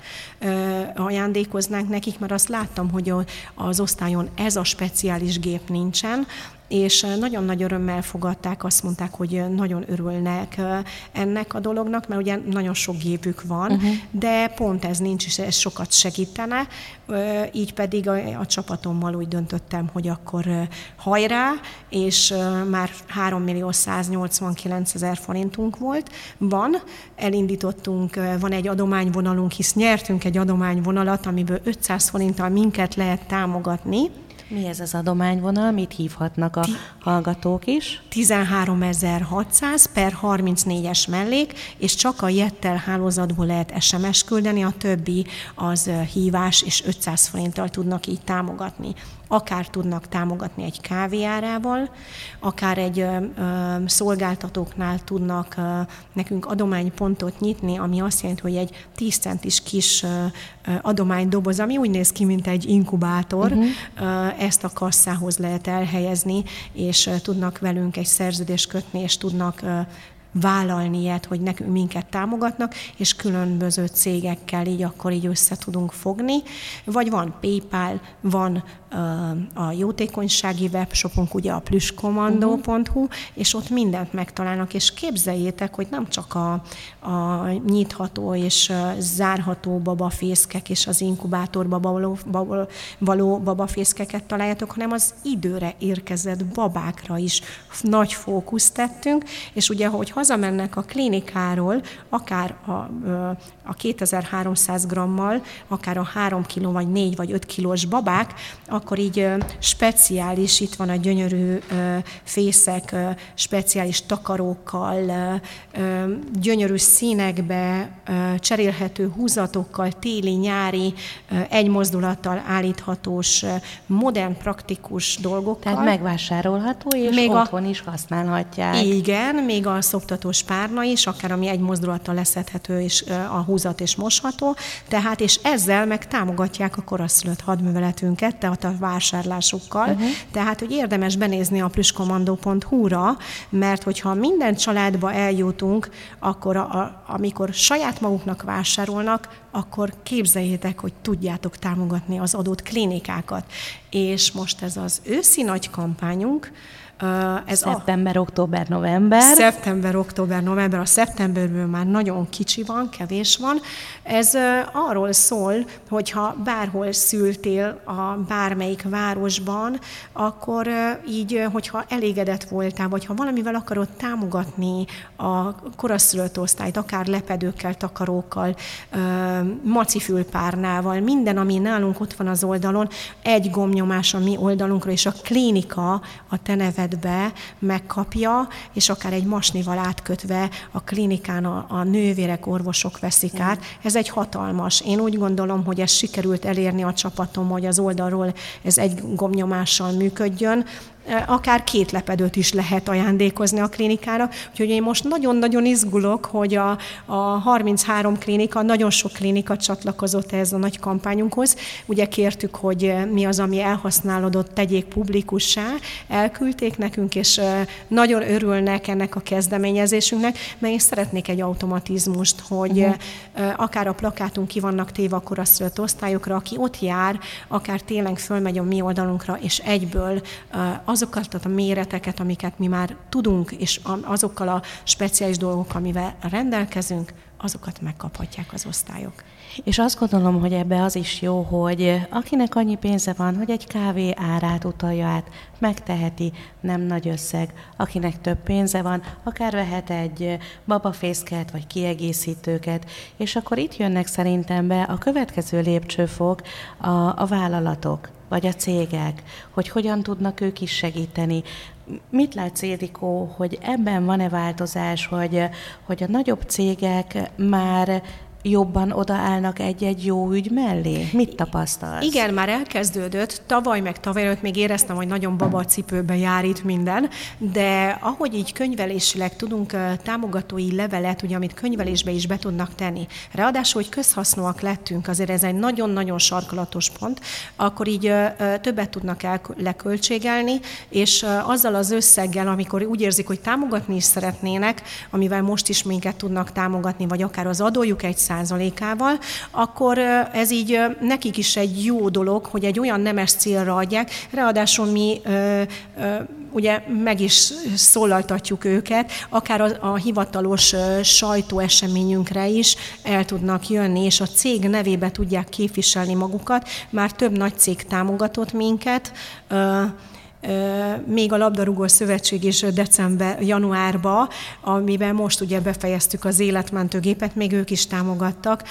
ajándékoznánk nekik, mert azt láttam, hogy az osztályon ez a speciális gép nincsen, és nagyon nagy örömmel fogadták, azt mondták, hogy nagyon örülnek ennek a dolognak, mert ugye nagyon sok gépük van, uh-huh. de pont ez nincs, és ez sokat segítene, így pedig a, a csapatommal úgy döntöttem, hogy akkor hajrá, és már 3 millió 189 ezer forintunk volt, van, elindítottunk, van egy adományvonalunk, hisz nyertünk egy adományvonalat, amiből 500 forinttal minket lehet támogatni, mi ez az adományvonal? Mit hívhatnak a hallgatók is? 13.600 per 34-es mellék, és csak a Jettel hálózatból lehet SMS küldeni, a többi az hívás, és 500 forinttal tudnak így támogatni akár tudnak támogatni egy kávéárával, akár egy ö, ö, szolgáltatóknál tudnak ö, nekünk adománypontot nyitni, ami azt jelenti, hogy egy 10 centis kis ö, adománydoboz, ami úgy néz ki, mint egy inkubátor, uh-huh. ezt a kasszához lehet elhelyezni, és tudnak velünk egy szerződést kötni, és tudnak vállalni ilyet, hogy nekünk minket támogatnak, és különböző cégekkel így akkor így össze tudunk fogni. Vagy van PayPal, van a jótékonysági webshopunk, ugye a plüsskommandó.hu, uh-huh. és ott mindent megtalálnak, és képzeljétek, hogy nem csak a, a nyitható és zárható babafészkek és az inkubátorba való, való, babafészkeket találjátok, hanem az időre érkezett babákra is nagy fókuszt tettünk, és ugye, hogy hazamennek a klinikáról, akár a, a 2300 grammal, akár a 3 kg vagy 4 vagy 5 kilós babák, akkor így speciális, itt van a gyönyörű fészek, speciális takarókkal, gyönyörű színekbe, cserélhető húzatokkal, téli, nyári, egy mozdulattal állíthatós, modern, praktikus dolgokkal. Tehát megvásárolható, és még otthon a... is használhatják. Igen, még a szoptatós párna is, akár ami egy mozdulattal leszedhető, és a húzat és mosható. Tehát, és ezzel meg támogatják a koraszülött hadműveletünket, tehát a vásárlásukkal. Uh-huh. Tehát, hogy érdemes benézni a plüskomandó.hu-ra, mert hogyha minden családba eljutunk, akkor a, a, amikor saját maguknak vásárolnak, akkor képzeljétek, hogy tudjátok támogatni az adott klinikákat. És most ez az őszi nagy kampányunk, ez szeptember, a, október, november. Szeptember, október, november. A szeptemberből már nagyon kicsi van, kevés van. Ez arról szól, hogyha bárhol szültél a bármelyik városban, akkor így, hogyha elégedett voltál, vagy ha valamivel akarod támogatni a koraszülött osztályt, akár lepedőkkel, takarókkal, macifülpárnával, minden, ami nálunk ott van az oldalon, egy gomnyomás a mi oldalunkra, és a klinika a te neved be, megkapja, és akár egy masnival átkötve a klinikán a, a nővérek, orvosok veszik át. Ez egy hatalmas. Én úgy gondolom, hogy ez sikerült elérni a csapatom, hogy az oldalról ez egy gomnyomással működjön akár két lepedőt is lehet ajándékozni a klinikára. Úgyhogy én most nagyon-nagyon izgulok, hogy a, a 33 klinika, nagyon sok klinika csatlakozott ehhez a nagy kampányunkhoz. Ugye kértük, hogy mi az, ami elhasználódott, tegyék publikussá, elküldték nekünk, és nagyon örülnek ennek a kezdeményezésünknek, mert én szeretnék egy automatizmust, hogy uh-huh. akár a plakátunk ki vannak téve a koraszülött osztályokra, aki ott jár, akár tényleg fölmegy a mi oldalunkra, és egyből azokat a méreteket, amiket mi már tudunk, és azokkal a speciális dolgok, amivel rendelkezünk, azokat megkaphatják az osztályok. És azt gondolom, hogy ebbe az is jó, hogy akinek annyi pénze van, hogy egy kávé árát utalja át, megteheti, nem nagy összeg. Akinek több pénze van, akár vehet egy babafészket, vagy kiegészítőket, és akkor itt jönnek szerintem be a következő lépcsőfok a, a vállalatok vagy a cégek, hogy hogyan tudnak ők is segíteni. Mit látsz, Édikó, hogy ebben van-e változás, hogy, hogy a nagyobb cégek már jobban odaállnak egy-egy jó ügy mellé? Mit tapasztalsz? Igen, már elkezdődött. Tavaly meg tavaly előtt még éreztem, hogy nagyon babacipőbe jár itt minden, de ahogy így könyvelésileg tudunk támogatói levelet, ugye, amit könyvelésbe is be tudnak tenni, ráadásul, hogy közhasznúak lettünk, azért ez egy nagyon-nagyon sarkalatos pont, akkor így többet tudnak el leköltségelni, és azzal az összeggel, amikor úgy érzik, hogy támogatni is szeretnének, amivel most is minket tudnak támogatni, vagy akár az adójuk egy százalékával, akkor ez így nekik is egy jó dolog, hogy egy olyan nemes célra adják, ráadásul mi ugye meg is szólaltatjuk őket, akár a, a hivatalos sajtóeseményünkre is el tudnak jönni, és a cég nevébe tudják képviselni magukat. Már több nagy cég támogatott minket, még a Labdarúgó Szövetség is december, januárba, amiben most ugye befejeztük az életmentőgépet, még ők is támogattak.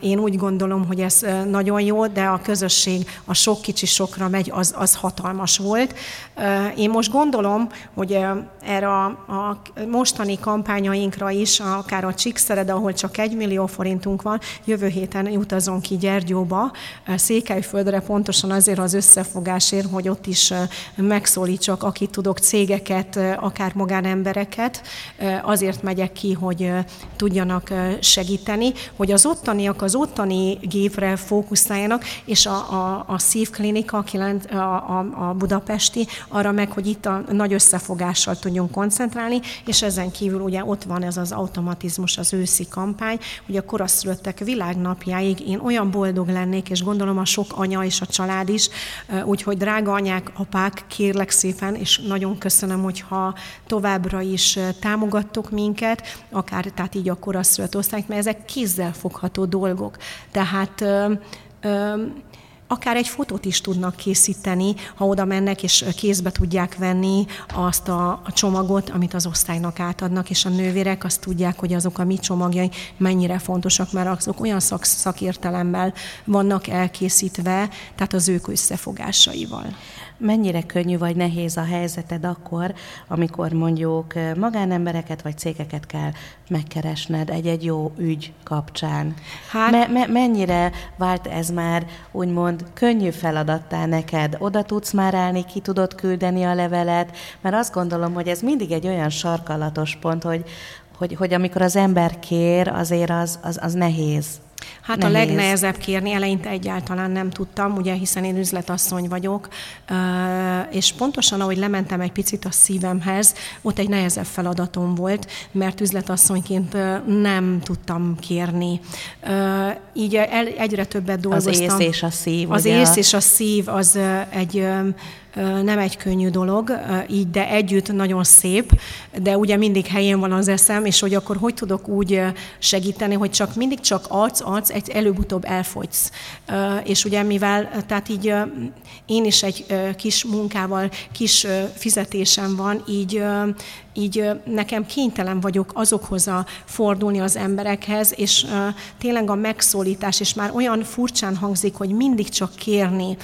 Én úgy gondolom, hogy ez nagyon jó, de a közösség a sok kicsi sokra megy, az, az hatalmas volt. Én most gondolom, hogy erre a, a mostani kampányainkra is, akár a Csíkszered, ahol csak egy millió forintunk van, jövő héten utazunk ki Gyergyóba, Székelyföldre pontosan azért az összefogásért, hogy ott is megszólítsak, akit tudok, cégeket, akár magánembereket, azért megyek ki, hogy tudjanak segíteni, hogy az ottaniak az ottani gépre fókuszáljanak, és a, a, a szívklinika, a, a, a budapesti, arra meg, hogy itt a nagy összefogással tudjunk koncentrálni, és ezen kívül ugye ott van ez az automatizmus, az őszi kampány, hogy a koraszülöttek világnapjáig én olyan boldog lennék, és gondolom a sok anya és a család is, úgyhogy drága anyák, apák, kérlek szépen, és nagyon köszönöm, hogyha továbbra is támogattok minket, akár tehát így a koraszülött osztályt, mert ezek kézzel fogható dolgok. Tehát ö, ö, akár egy fotót is tudnak készíteni, ha oda mennek és kézbe tudják venni azt a, a csomagot, amit az osztálynak átadnak, és a nővérek azt tudják, hogy azok a mi csomagjai mennyire fontosak, mert azok olyan szak, szakértelemmel vannak elkészítve, tehát az ők összefogásaival. Mennyire könnyű vagy nehéz a helyzeted akkor, amikor mondjuk magánembereket vagy cégeket kell megkeresned egy-egy jó ügy kapcsán? Hát, me- me- mennyire vált ez már úgymond könnyű feladattá neked? Oda tudsz már állni, ki tudod küldeni a levelet? Mert azt gondolom, hogy ez mindig egy olyan sarkalatos pont, hogy, hogy, hogy amikor az ember kér, azért az, az, az nehéz. Hát Nehéz. a legnehezebb kérni, eleinte egyáltalán nem tudtam, ugye, hiszen én üzletasszony vagyok, és pontosan ahogy lementem egy picit a szívemhez, ott egy nehezebb feladatom volt, mert üzletasszonyként nem tudtam kérni. Így egyre többet dolgoztam. Az ész és a szív. Az ész és a szív az egy nem egy könnyű dolog, így, de együtt nagyon szép, de ugye mindig helyén van az eszem, és hogy akkor hogy tudok úgy segíteni, hogy csak mindig csak adsz, adsz, egy előbb-utóbb elfogysz. És ugye mivel, tehát így én is egy kis munkával, kis fizetésem van, így így nekem kénytelen vagyok azokhoz a fordulni az emberekhez, és tényleg a megszólítás, és már olyan furcsán hangzik, hogy mindig csak kérni.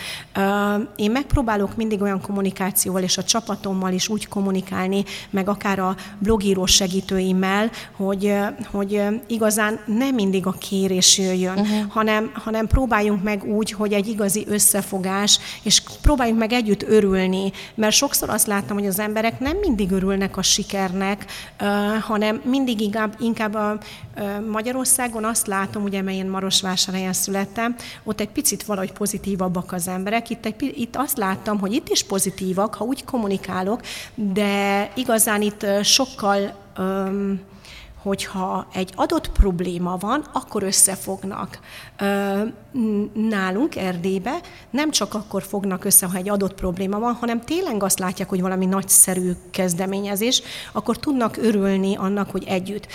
Én megpróbálok mindig olyan kommunikációval és a csapatommal is úgy kommunikálni, meg akár a blogíró segítőimmel, hogy, hogy igazán nem mindig a kérés jöjjön, uh-huh. hanem, hanem próbáljunk meg úgy, hogy egy igazi összefogás, és próbáljunk meg együtt örülni, mert sokszor azt láttam, hogy az emberek nem mindig örülnek a sikernek, hanem mindig inkább, inkább a Magyarországon azt látom, ugye, mert én Marosvásárhelyen születtem, ott egy picit valahogy pozitívabbak az emberek. Itt, egy, itt azt láttam, hogy itt is pozitívak, ha úgy kommunikálok, de igazán itt sokkal um, hogyha egy adott probléma van, akkor összefognak. Nálunk Erdélybe nem csak akkor fognak össze, ha egy adott probléma van, hanem tényleg azt látják, hogy valami nagyszerű kezdeményezés, akkor tudnak örülni annak, hogy együtt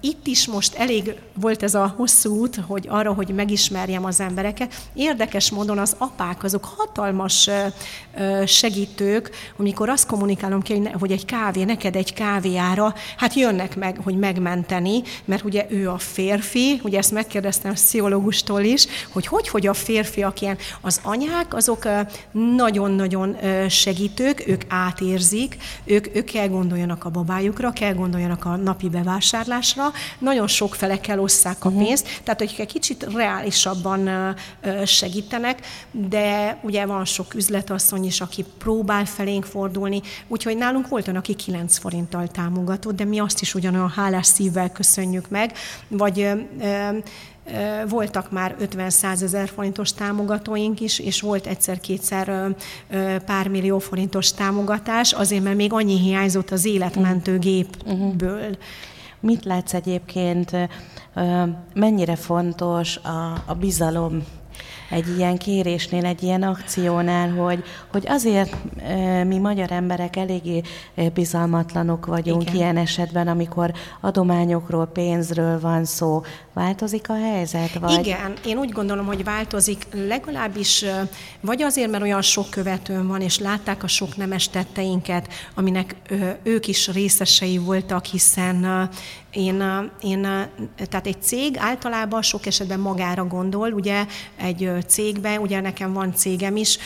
itt is most elég volt ez a hosszú út, hogy arra, hogy megismerjem az embereket. Érdekes módon az apák, azok hatalmas segítők, amikor azt kommunikálom ki, hogy egy kávé, neked egy kávéára, hát jönnek meg, hogy megmenteni, mert ugye ő a férfi, ugye ezt megkérdeztem a pszichológustól is, hogy hogy, hogy a férfiak ilyen, az anyák, azok nagyon-nagyon segítők, ők átérzik, ők, ők kell gondoljanak a babájukra, kell gondoljanak a napi bevásárlásra, nagyon sok fele kell osszák a mhm. pénzt, uh-huh. tehát hogy egy kicsit reálisabban segítenek, de ugye van sok üzletasszony is, aki próbál felénk fordulni, úgyhogy nálunk volt olyan, aki 9 forinttal támogatott, de mi azt is ugyanolyan hálás szívvel köszönjük meg, vagy voltak már 50-100 ezer forintos támogatóink is, és volt egyszer-kétszer pár millió forintos támogatás, azért mert még annyi hiányzott az életmentő gépből. Uh-huh. Mit látsz egyébként, mennyire fontos a, a bizalom egy ilyen kérésnél, egy ilyen akciónál, hogy, hogy azért mi magyar emberek eléggé bizalmatlanok vagyunk Igen. ilyen esetben, amikor adományokról, pénzről van szó. Változik a helyzet? Vagy? Igen, én úgy gondolom, hogy változik legalábbis, vagy azért, mert olyan sok követőm van, és látták a sok nemes tetteinket, aminek ők is részesei voltak, hiszen én, én, tehát egy cég általában sok esetben magára gondol, ugye egy cégben, ugye nekem van cégem is,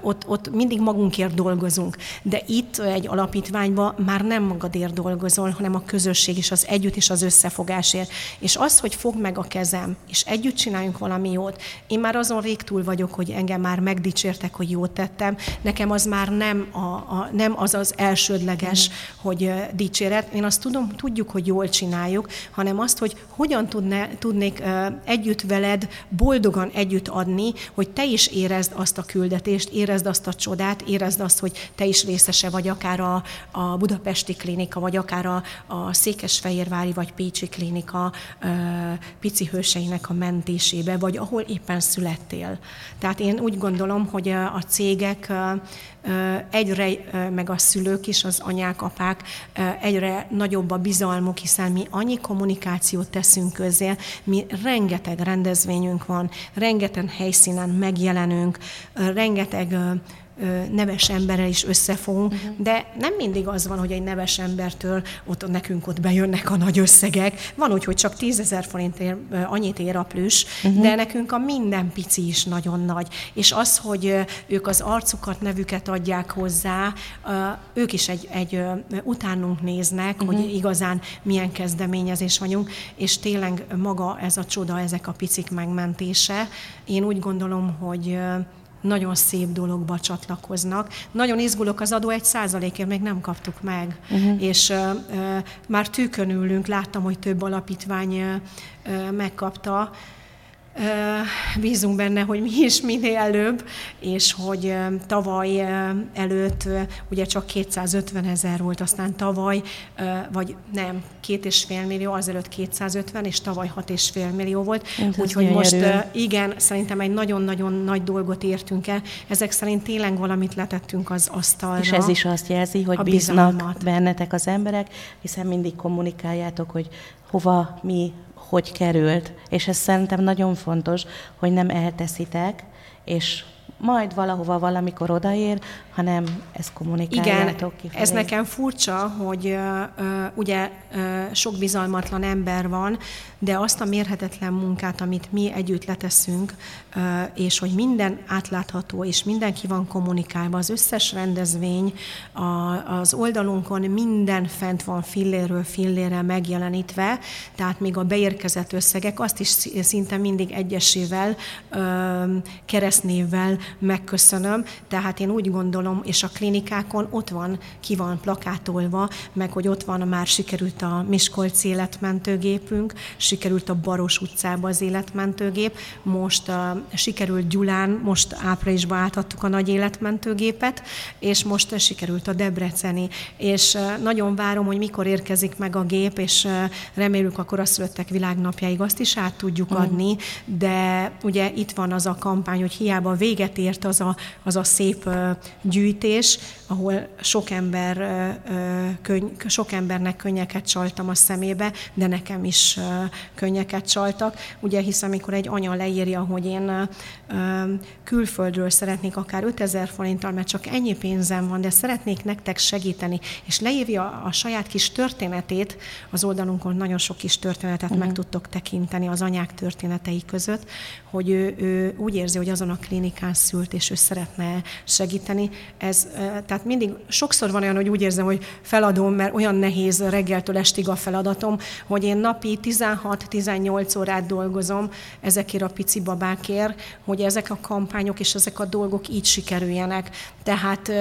ott, ott mindig magunkért dolgozunk, de itt egy alapítványban már nem magadért dolgozol, hanem a közösség és az együtt és az összefogásért. És az, hogy fog meg a kezem, és együtt csináljunk valami jót, én már azon rég túl vagyok, hogy engem már megdicsértek, hogy jót tettem, nekem az már nem, a, a, nem az az elsődleges, mm. hogy dicséret. Én azt tudom, tudjuk, hogy jól csináljuk, csináljuk, hanem azt, hogy hogyan tudne, tudnék együtt veled boldogan együtt adni, hogy te is érezd azt a küldetést, érezd azt a csodát, érezd azt, hogy te is részese vagy akár a, a budapesti klinika, vagy akár a, a székesfehérvári vagy pécsi klinika a, pici hőseinek a mentésébe, vagy ahol éppen születtél. Tehát én úgy gondolom, hogy a cégek egyre, meg a szülők is, az anyák, apák, egyre nagyobb a bizalmuk, hiszen mi annyi kommunikációt teszünk közé, mi rengeteg rendezvényünk van, rengeteg helyszínen megjelenünk, rengeteg neves emberrel is összefogunk, uh-huh. de nem mindig az van, hogy egy neves embertől ott nekünk ott bejönnek a nagy összegek. Van úgy, hogy csak tízezer forint ér, annyit ér a plüss, uh-huh. de nekünk a minden pici is nagyon nagy. És az, hogy ők az arcukat, nevüket adják hozzá, ők is egy, egy utánunk néznek, uh-huh. hogy igazán milyen kezdeményezés vagyunk, és tényleg maga ez a csoda, ezek a picik megmentése. Én úgy gondolom, hogy nagyon szép dologba csatlakoznak. Nagyon izgulok az adó egy százalékért, még nem kaptuk meg. Uh-huh. És uh, uh, már tűkön ülünk, láttam, hogy több alapítvány uh, megkapta, Bízunk benne, hogy mi is minél előbb, és hogy tavaly előtt ugye csak 250 ezer volt, aztán tavaly, vagy nem, két és fél millió, azelőtt 250, és tavaly fél millió volt. Úgyhogy most erő. igen, szerintem egy nagyon-nagyon nagy dolgot értünk el. Ezek szerint tényleg valamit letettünk az asztalra. És ez is azt jelzi, hogy bíznak bizalmat. bennetek az emberek, hiszen mindig kommunikáljátok, hogy hova mi hogy került. És ez szerintem nagyon fontos, hogy nem elteszitek, és majd valahova valamikor odaér, hanem ezt kommunikáljátok Igen, kifelé. ez nekem furcsa, hogy uh, ugye uh, sok bizalmatlan ember van, de azt a mérhetetlen munkát, amit mi együtt leteszünk, uh, és hogy minden átlátható, és mindenki van kommunikálva, az összes rendezvény, a, az oldalunkon minden fent van filléről fillére megjelenítve, tehát még a beérkezett összegek, azt is szinte mindig egyesével, keresztnévvel megköszönöm, tehát én úgy gondolom, és a klinikákon ott van, ki van plakátolva, meg hogy ott van, már sikerült a Miskolci életmentőgépünk, sikerült a Baros utcába az életmentőgép, most uh, sikerült Gyulán, most áprilisban átadtuk a nagy életmentőgépet, és most uh, sikerült a Debreceni, és uh, nagyon várom, hogy mikor érkezik meg a gép, és uh, remélünk a koraszülöttek világnapjáig azt is át tudjuk mm. adni, de ugye itt van az a kampány, hogy hiába véget ért az a, az a szép gyűjtés, ahol sok, ember, könny, sok embernek könnyeket csaltam a szemébe, de nekem is könnyeket csaltak. Ugye hisz amikor egy anya leírja, hogy én külföldről szeretnék akár 5000 forinttal, mert csak ennyi pénzem van, de szeretnék nektek segíteni, és leírja a saját kis történetét, az oldalunkon nagyon sok kis történetet uh-huh. meg tudtok tekinteni az anyák történetei között, hogy ő, ő úgy érzi, hogy azon a klinikán szült, és ő szeretne segíteni. Ez, tehát mindig, sokszor van olyan, hogy úgy érzem, hogy feladom, mert olyan nehéz reggeltől estig a feladatom, hogy én napi 16-18 órát dolgozom ezekért a pici babákért, hogy ezek a kampányok és ezek a dolgok így sikerüljenek. Tehát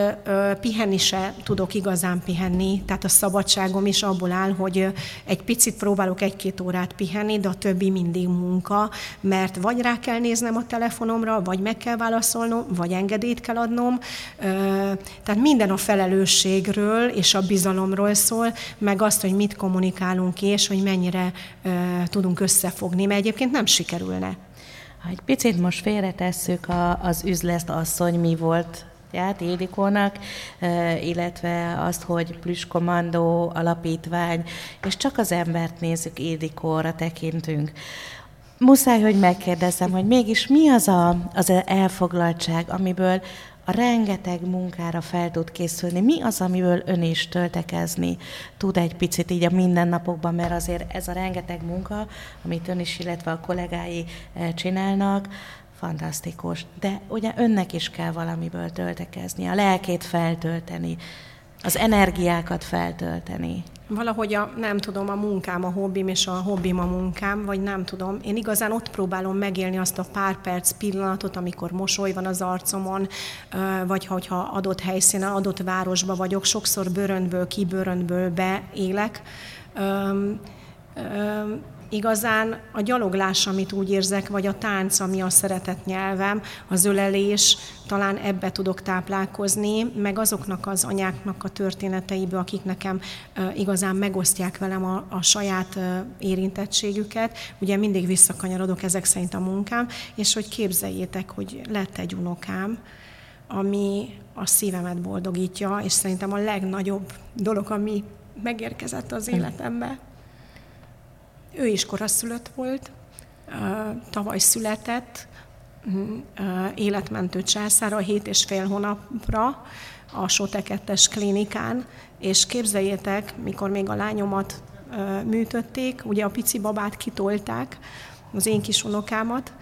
pihenni se tudok igazán pihenni, tehát a szabadságom is abból áll, hogy egy picit próbálok egy-két órát pihenni, de a többi mindig munka, mert vagy rá kell néznem a telefonomra, vagy meg kell válaszolnom, vagy engedélyt kell adnom. Tehát minden a felelősségről és a bizalomról szól, meg azt, hogy mit kommunikálunk ki, és hogy mennyire tudunk összefogni, mert egyébként nem sikerülne. Ha egy picit most félretesszük a, az üzlet asszony mi volt ját Ildikónak, illetve azt, hogy Plüskommandó alapítvány, és csak az embert nézzük, Ildikóra tekintünk. Muszáj, hogy megkérdezzem, hogy mégis mi az a, az elfoglaltság, amiből a rengeteg munkára fel tud készülni. Mi az, amiből ön is töltekezni tud egy picit így a mindennapokban, mert azért ez a rengeteg munka, amit ön is, illetve a kollégái eh, csinálnak, fantasztikus. De ugye önnek is kell valamiből töltekezni, a lelkét feltölteni, az energiákat feltölteni. Valahogy a, nem tudom, a munkám a hobbim, és a hobbim a munkám, vagy nem tudom. Én igazán ott próbálom megélni azt a pár perc pillanatot, amikor mosoly van az arcomon, vagy hogyha adott helyszínen, adott városba vagyok, sokszor bőröntből, kibőröntből beélek igazán a gyaloglás, amit úgy érzek, vagy a tánc, ami a szeretett nyelvem, az ölelés, talán ebbe tudok táplálkozni, meg azoknak az anyáknak a történeteiből, akik nekem igazán megosztják velem a, a saját érintettségüket. Ugye mindig visszakanyarodok ezek szerint a munkám, és hogy képzeljétek, hogy lett egy unokám, ami a szívemet boldogítja, és szerintem a legnagyobb dolog, ami megérkezett az életembe. Ő is koraszülött volt, tavaly született, életmentő császára 7 és fél hónapra a Sote 2 klinikán, és képzeljétek, mikor még a lányomat műtötték, ugye a pici babát kitolták, az én kis unokámat,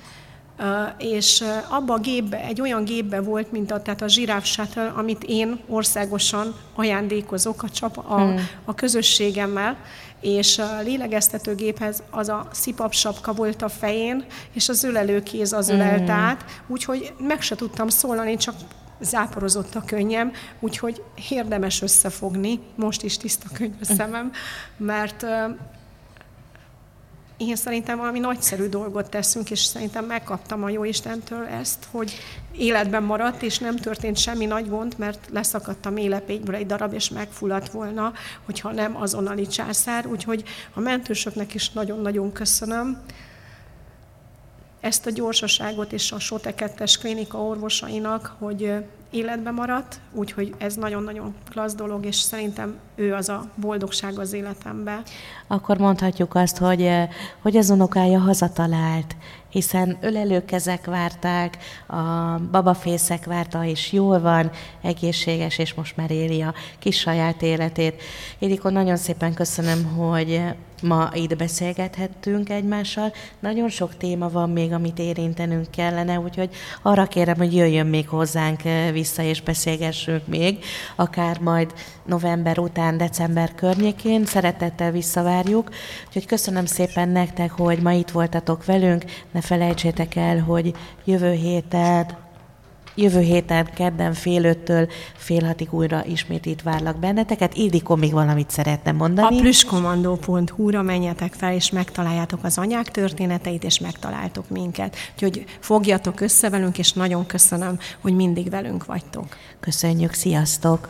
és abba a gépbe, egy olyan gépbe volt, mint a, tehát a zsiráf shuttle, amit én országosan ajándékozok a, csap, a, hmm. a közösségemmel, és a lélegeztetőgéphez az a szipap sapka volt a fején, és az ölelőkéz az ölelt hmm. át, úgyhogy meg se tudtam szólani, csak záporozott a könnyem, úgyhogy érdemes összefogni, most is tiszta könyv a szemem, mert én szerintem valami nagyszerű dolgot teszünk, és szerintem megkaptam a jó Istentől ezt, hogy életben maradt, és nem történt semmi nagy gond, mert leszakadt a mélepényből egy darab, és megfulladt volna, hogyha nem azonnali császár. Úgyhogy a mentősöknek is nagyon-nagyon köszönöm ezt a gyorsaságot és a Sote 2 klinika orvosainak, hogy életbe maradt, úgyhogy ez nagyon-nagyon klassz dolog, és szerintem ő az a boldogság az életemben. Akkor mondhatjuk azt, hogy, hogy az unokája hazatalált, hiszen ölelőkezek várták, a babafészek várta, és jól van, egészséges, és most már éli a kis saját életét. Édikon, nagyon szépen köszönöm, hogy ma itt beszélgethettünk egymással. Nagyon sok téma van még, amit érintenünk kellene, úgyhogy arra kérem, hogy jöjjön még hozzánk vissza, és beszélgessünk még, akár majd november után, december környékén. Szeretettel visszavárjuk. Úgyhogy köszönöm szépen nektek, hogy ma itt voltatok velünk. Ne felejtsétek el, hogy jövő héten Jövő héten, kedden fél öttől fél hatig újra ismét itt várlak benneteket. Ildikó még valamit szeretne mondani. A plüskomandó.hu-ra menjetek fel, és megtaláljátok az anyák történeteit, és megtaláltok minket. Úgyhogy fogjatok össze velünk, és nagyon köszönöm, hogy mindig velünk vagytok. Köszönjük, sziasztok!